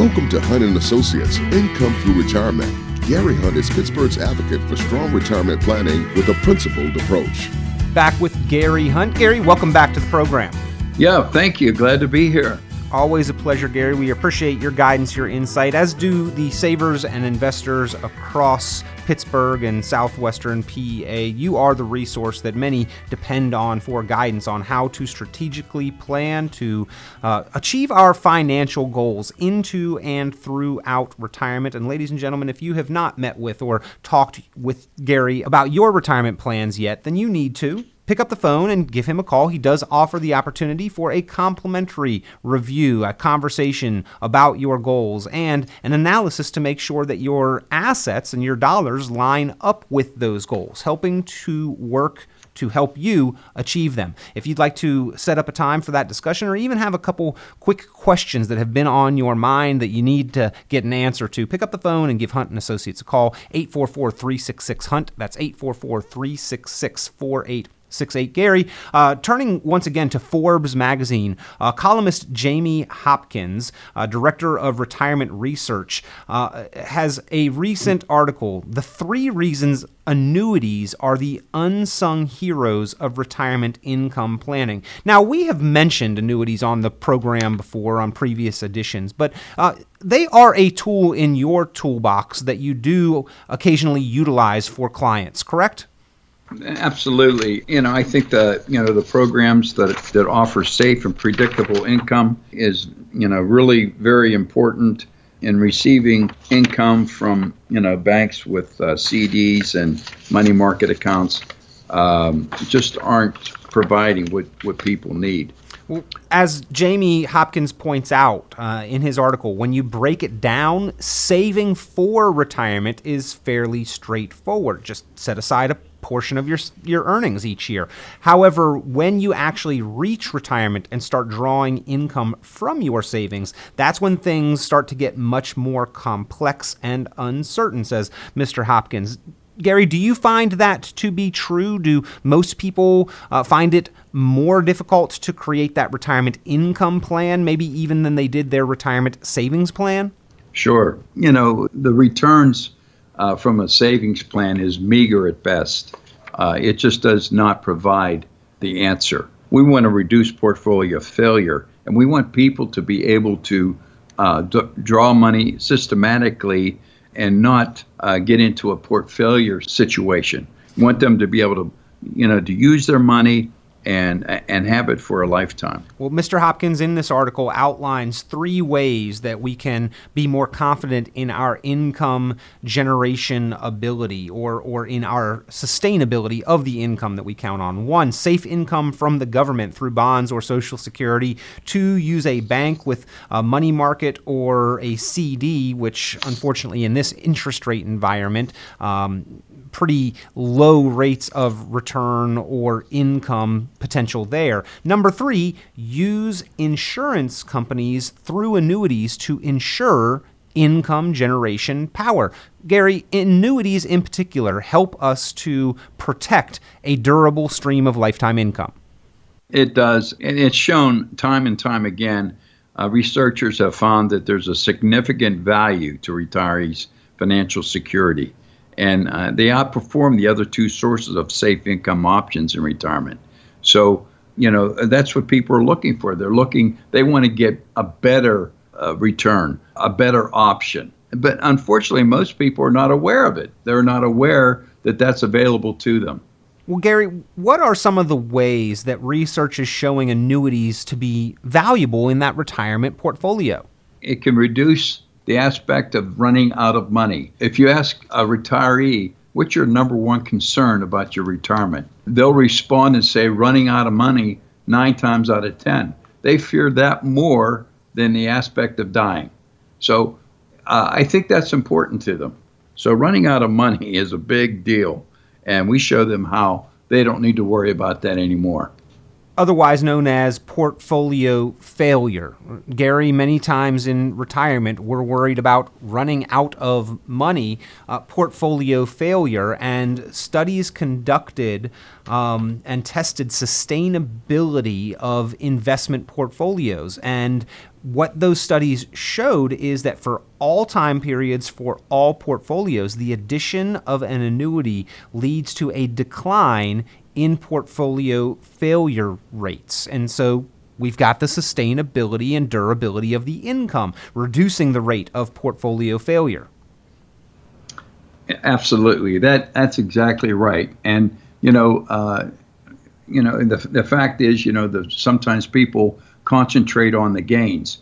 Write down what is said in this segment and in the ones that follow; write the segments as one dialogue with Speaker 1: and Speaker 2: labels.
Speaker 1: Welcome to Hunt and Associates, Income Through Retirement. Gary Hunt is Pittsburgh's advocate for strong retirement planning with a principled approach.
Speaker 2: Back with Gary Hunt. Gary, welcome back to the program.
Speaker 3: Yeah, thank you. Glad to be here.
Speaker 2: Always a pleasure, Gary. We appreciate your guidance, your insight, as do the savers and investors across Pittsburgh and southwestern PA. You are the resource that many depend on for guidance on how to strategically plan to uh, achieve our financial goals into and throughout retirement. And, ladies and gentlemen, if you have not met with or talked with Gary about your retirement plans yet, then you need to pick up the phone and give him a call. He does offer the opportunity for a complimentary review, a conversation about your goals, and an analysis to make sure that your assets and your dollars line up with those goals, helping to work to help you achieve them. If you'd like to set up a time for that discussion or even have a couple quick questions that have been on your mind that you need to get an answer to, pick up the phone and give Hunt and Associates a call 844-366-HUNT. That's 844-366-48 Six eight Gary. Uh, turning once again to Forbes magazine, uh, columnist Jamie Hopkins, uh, director of retirement research, uh, has a recent article The Three Reasons Annuities Are the Unsung Heroes of Retirement Income Planning. Now, we have mentioned annuities on the program before on previous editions, but uh, they are a tool in your toolbox that you do occasionally utilize for clients, correct?
Speaker 3: Absolutely. You know, I think the you know the programs that that offer safe and predictable income is you know really very important in receiving income from you know banks with uh, CDs and money market accounts um, just aren't providing what what people need.
Speaker 2: As Jamie Hopkins points out uh, in his article, when you break it down, saving for retirement is fairly straightforward. Just set aside a portion of your your earnings each year. However, when you actually reach retirement and start drawing income from your savings, that's when things start to get much more complex and uncertain, says Mr. Hopkins. Gary, do you find that to be true? Do most people uh, find it more difficult to create that retirement income plan, maybe even than they did their retirement savings plan?
Speaker 3: Sure. You know, the returns uh, from a savings plan is meager at best. Uh, it just does not provide the answer. We want to reduce portfolio failure, and we want people to be able to uh, d- draw money systematically and not uh, get into a portfolio situation. We want them to be able to, you know, to use their money and and have it for a lifetime.
Speaker 2: Well, Mr. Hopkins in this article outlines three ways that we can be more confident in our income generation ability or or in our sustainability of the income that we count on. One, safe income from the government through bonds or social security. Two, use a bank with a money market or a CD, which unfortunately in this interest rate environment um, pretty low rates of return or income potential there. Number three, use insurance companies through annuities to ensure income generation power. Gary, annuities in particular help us to protect a durable stream of lifetime income.
Speaker 3: It does. And it's shown time and time again. Uh, researchers have found that there's a significant value to retirees' financial security and uh, they outperform the other two sources of safe income options in retirement. So, you know, that's what people are looking for. They're looking, they want to get a better uh, return, a better option. But unfortunately, most people are not aware of it. They're not aware that that's available to them.
Speaker 2: Well, Gary, what are some of the ways that research is showing annuities to be valuable in that retirement portfolio?
Speaker 3: It can reduce the aspect of running out of money. If you ask a retiree, what's your number one concern about your retirement? They'll respond and say, running out of money nine times out of 10. They fear that more than the aspect of dying. So uh, I think that's important to them. So running out of money is a big deal. And we show them how they don't need to worry about that anymore.
Speaker 2: Otherwise known as portfolio failure. Gary, many times in retirement, we're worried about running out of money, uh, portfolio failure, and studies conducted um, and tested sustainability of investment portfolios. And what those studies showed is that for all time periods for all portfolios, the addition of an annuity leads to a decline in portfolio failure rates. And so we've got the sustainability and durability of the income, reducing the rate of portfolio failure.
Speaker 3: Absolutely, that that's exactly right. And you know, uh, you know, the the fact is, you know, the sometimes people concentrate on the gains,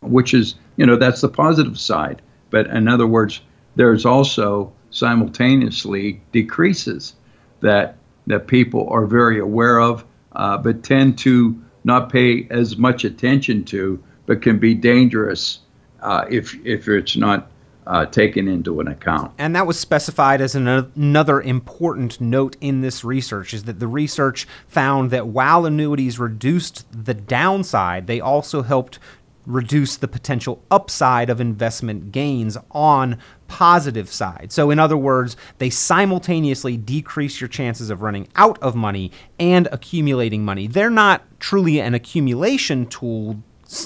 Speaker 3: which is, you know, that's the positive side. But in other words, there's also simultaneously decreases that that people are very aware of, uh, but tend to not pay as much attention to, but can be dangerous uh, if if it's not uh, taken into an account.
Speaker 2: And that was specified as an, another important note in this research is that the research found that while annuities reduced the downside, they also helped reduce the potential upside of investment gains on positive side. So in other words, they simultaneously decrease your chances of running out of money and accumulating money. They're not truly an accumulation tool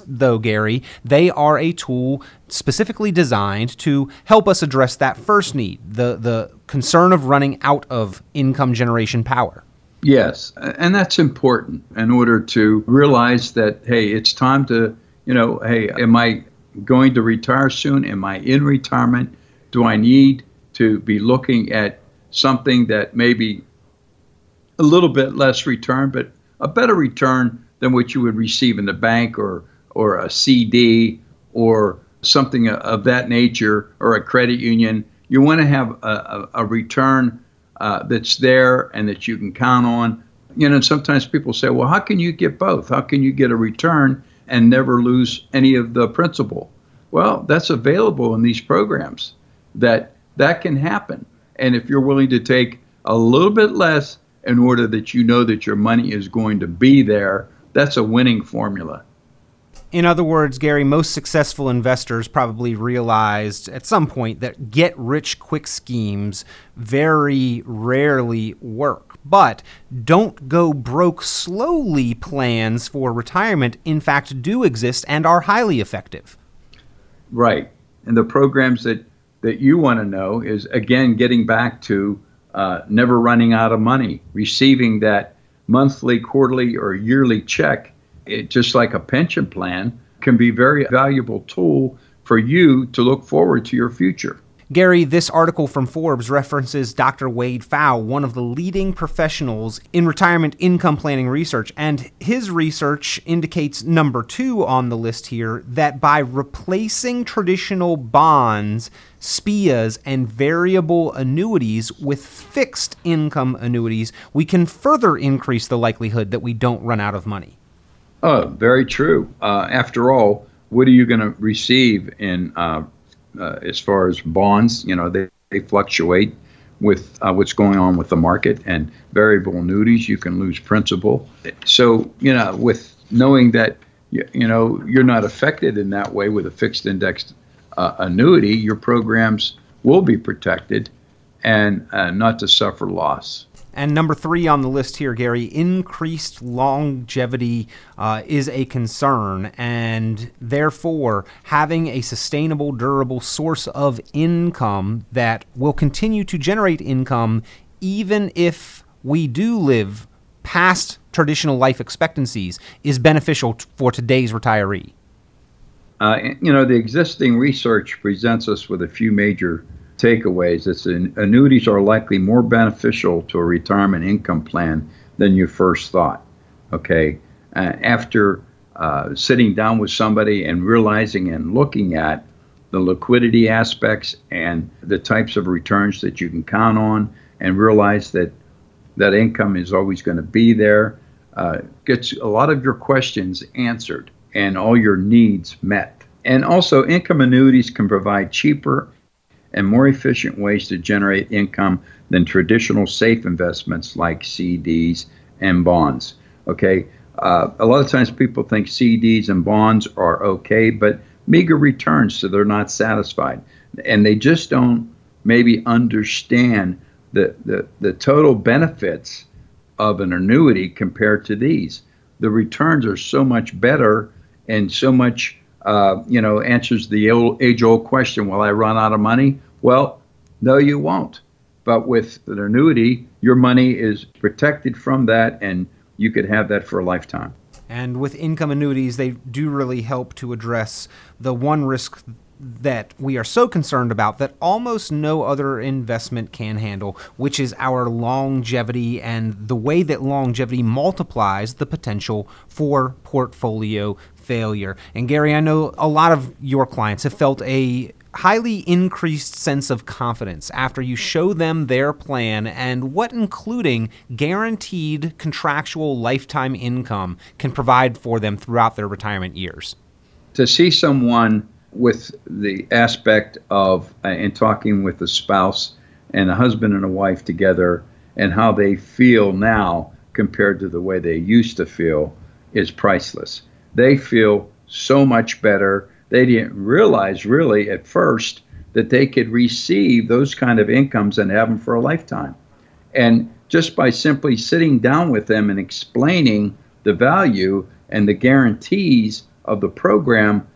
Speaker 2: though Gary, they are a tool specifically designed to help us address that first need, the the concern of running out of income generation power.
Speaker 3: Yes, and that's important in order to realize that hey, it's time to you know, hey, am I going to retire soon? Am I in retirement? Do I need to be looking at something that maybe a little bit less return, but a better return than what you would receive in the bank or or a CD or something of that nature or a credit union? You want to have a, a, a return uh, that's there and that you can count on. You know, sometimes people say, well, how can you get both? How can you get a return and never lose any of the principal. Well, that's available in these programs that that can happen. And if you're willing to take a little bit less in order that you know that your money is going to be there, that's a winning formula.
Speaker 2: In other words, Gary, most successful investors probably realized at some point that get rich quick schemes very rarely work. But don't go broke slowly plans for retirement, in fact, do exist and are highly effective.
Speaker 3: Right. And the programs that, that you want to know is, again, getting back to uh, never running out of money, receiving that monthly, quarterly, or yearly check it, just like a pension plan, can be a very valuable tool for you to look forward to your future.
Speaker 2: Gary, this article from Forbes references Dr. Wade Pfau, one of the leading professionals in retirement income planning research, and his research indicates number two on the list here that by replacing traditional bonds, SPIAs, and variable annuities with fixed income annuities, we can further increase the likelihood that we don't run out of money.
Speaker 3: Oh, very true. Uh, after all, what are you going to receive in uh, uh, as far as bonds? You know, they, they fluctuate with uh, what's going on with the market, and variable annuities, you can lose principal. So, you know, with knowing that you, you know you're not affected in that way with a fixed indexed uh, annuity, your programs will be protected and uh, not to suffer loss.
Speaker 2: And number three on the list here, Gary, increased longevity uh, is a concern, and therefore having a sustainable, durable source of income that will continue to generate income even if we do live past traditional life expectancies is beneficial t- for today's retiree.
Speaker 3: Uh, you know, the existing research presents us with a few major takeaways is annuities are likely more beneficial to a retirement income plan than you first thought. Okay, uh, after uh, sitting down with somebody and realizing and looking at the liquidity aspects and the types of returns that you can count on, and realize that that income is always going to be there, uh, gets a lot of your questions answered and all your needs met. And also, income annuities can provide cheaper and more efficient ways to generate income than traditional safe investments like CDs and bonds. Okay, uh, a lot of times people think CDs and bonds are okay, but meager returns, so they're not satisfied. And they just don't maybe understand the, the, the total benefits of an annuity compared to these. The returns are so much better and so much, uh, you know, answers the old, age old question Will I run out of money? Well, no, you won't. But with an annuity, your money is protected from that and you could have that for a lifetime.
Speaker 2: And with income annuities, they do really help to address the one risk that we are so concerned about that almost no other investment can handle, which is our longevity and the way that longevity multiplies the potential for portfolio failure. And Gary, I know a lot of your clients have felt a highly increased sense of confidence after you show them their plan and what including guaranteed contractual lifetime income can provide for them throughout their retirement years.
Speaker 3: To see someone with the aspect of uh, in talking with a spouse and a husband and a wife together and how they feel now compared to the way they used to feel is priceless. They feel so much better they didn't realize really at first that they could receive those kind of incomes and have them for a lifetime. And just by simply sitting down with them and explaining the value and the guarantees of the program,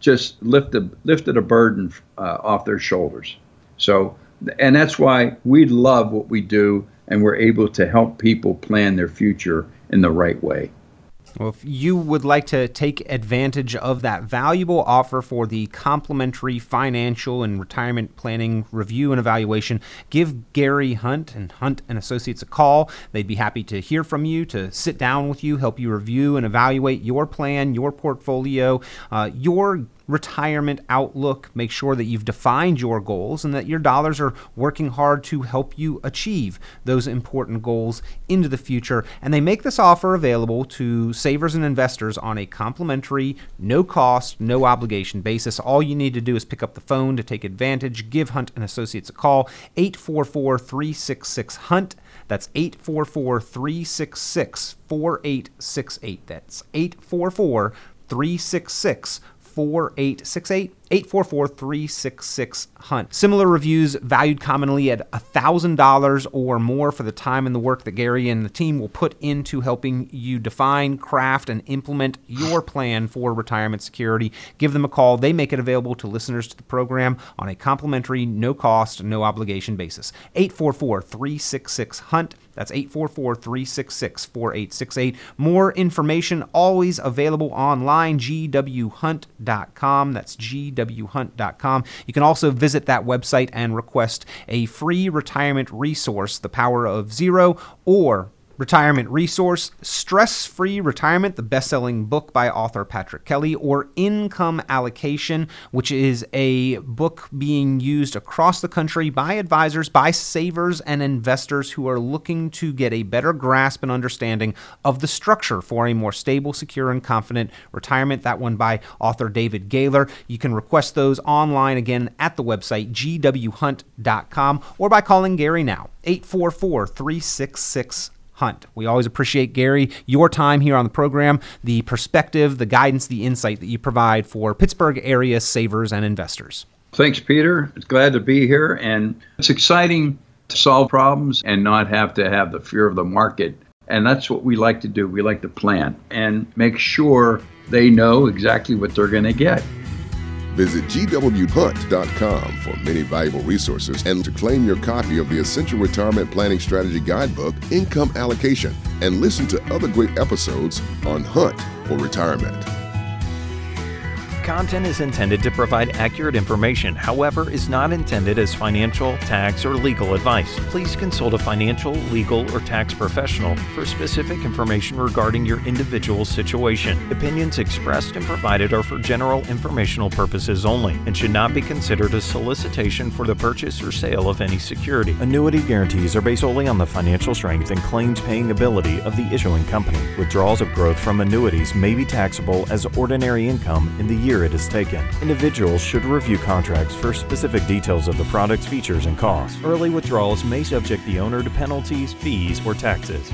Speaker 3: just lifted lifted a burden uh, off their shoulders. So, and that's why we love what we do, and we're able to help people plan their future in the right way.
Speaker 2: Well, if you would like to take advantage of that valuable offer for the complimentary financial and retirement planning review and evaluation, give Gary Hunt and Hunt and Associates a call. They'd be happy to hear from you, to sit down with you, help you review and evaluate your plan, your portfolio, uh, your retirement outlook. Make sure that you've defined your goals and that your dollars are working hard to help you achieve those important goals into the future. And they make this offer available to savers and investors on a complimentary, no cost, no obligation basis. All you need to do is pick up the phone to take advantage. Give Hunt and Associates a call 844 366 Hunt. That's 844 366 4868. That's 844 366 4868 844 366 Hunt. Similar reviews valued commonly at $1,000 or more for the time and the work that Gary and the team will put into helping you define, craft, and implement your plan for retirement security. Give them a call. They make it available to listeners to the program on a complimentary, no cost, no obligation basis. 844 366 Hunt. That's 844 366 4868. More information always available online, gwhunt.com. That's gwhunt.com. You can also visit that website and request a free retirement resource, The Power of Zero, or Retirement Resource, Stress Free Retirement, the best selling book by author Patrick Kelly, or Income Allocation, which is a book being used across the country by advisors, by savers, and investors who are looking to get a better grasp and understanding of the structure for a more stable, secure, and confident retirement. That one by author David Gaylor. You can request those online again at the website gwhunt.com or by calling Gary now, 844 366 Hunt. We always appreciate, Gary, your time here on the program, the perspective, the guidance, the insight that you provide for Pittsburgh area savers and investors.
Speaker 3: Thanks, Peter. It's glad to be here. And it's exciting to solve problems and not have to have the fear of the market. And that's what we like to do. We like to plan and make sure they know exactly what they're going to get.
Speaker 1: Visit gwhunt.com for many valuable resources and to claim your copy of the Essential Retirement Planning Strategy Guidebook, Income Allocation, and listen to other great episodes on Hunt for Retirement.
Speaker 4: Content is intended to provide accurate information, however, is not intended as financial, tax, or legal advice. Please consult a financial, legal, or tax professional for specific information regarding your individual situation. Opinions expressed and provided are for general informational purposes only and should not be considered a solicitation for the purchase or sale of any security. Annuity guarantees are based solely on the financial strength and claims paying ability of the issuing company. Withdrawals of growth from annuities may be taxable as ordinary income in the year year it is taken. Individuals should review contracts for specific details of the product's features and costs. Early withdrawals may subject the owner to penalties, fees, or taxes.